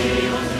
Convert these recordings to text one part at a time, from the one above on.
He was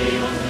Zion.